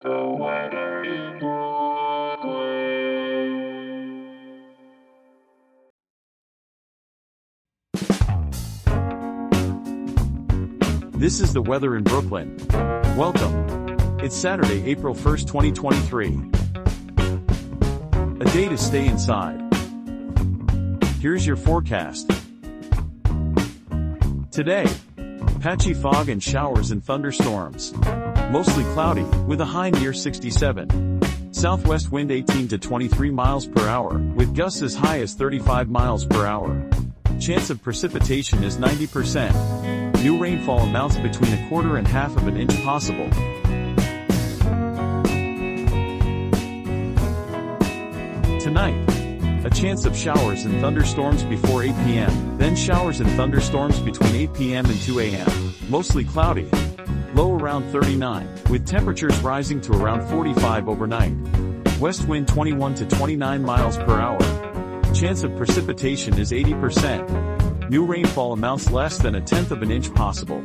This is the weather in Brooklyn. Welcome. It's Saturday, April 1st, 2023. A day to stay inside. Here's your forecast. Today, patchy fog and showers and thunderstorms. Mostly cloudy, with a high near 67. Southwest wind 18 to 23 miles per hour, with gusts as high as 35 miles per hour. Chance of precipitation is 90%. New rainfall amounts between a quarter and half of an inch possible. Tonight, a chance of showers and thunderstorms before 8 p.m., then showers and thunderstorms between 8 p.m. and 2 a.m. Mostly cloudy. Low around 39, with temperatures rising to around 45 overnight. West wind 21 to 29 miles per hour. Chance of precipitation is 80%. New rainfall amounts less than a tenth of an inch possible.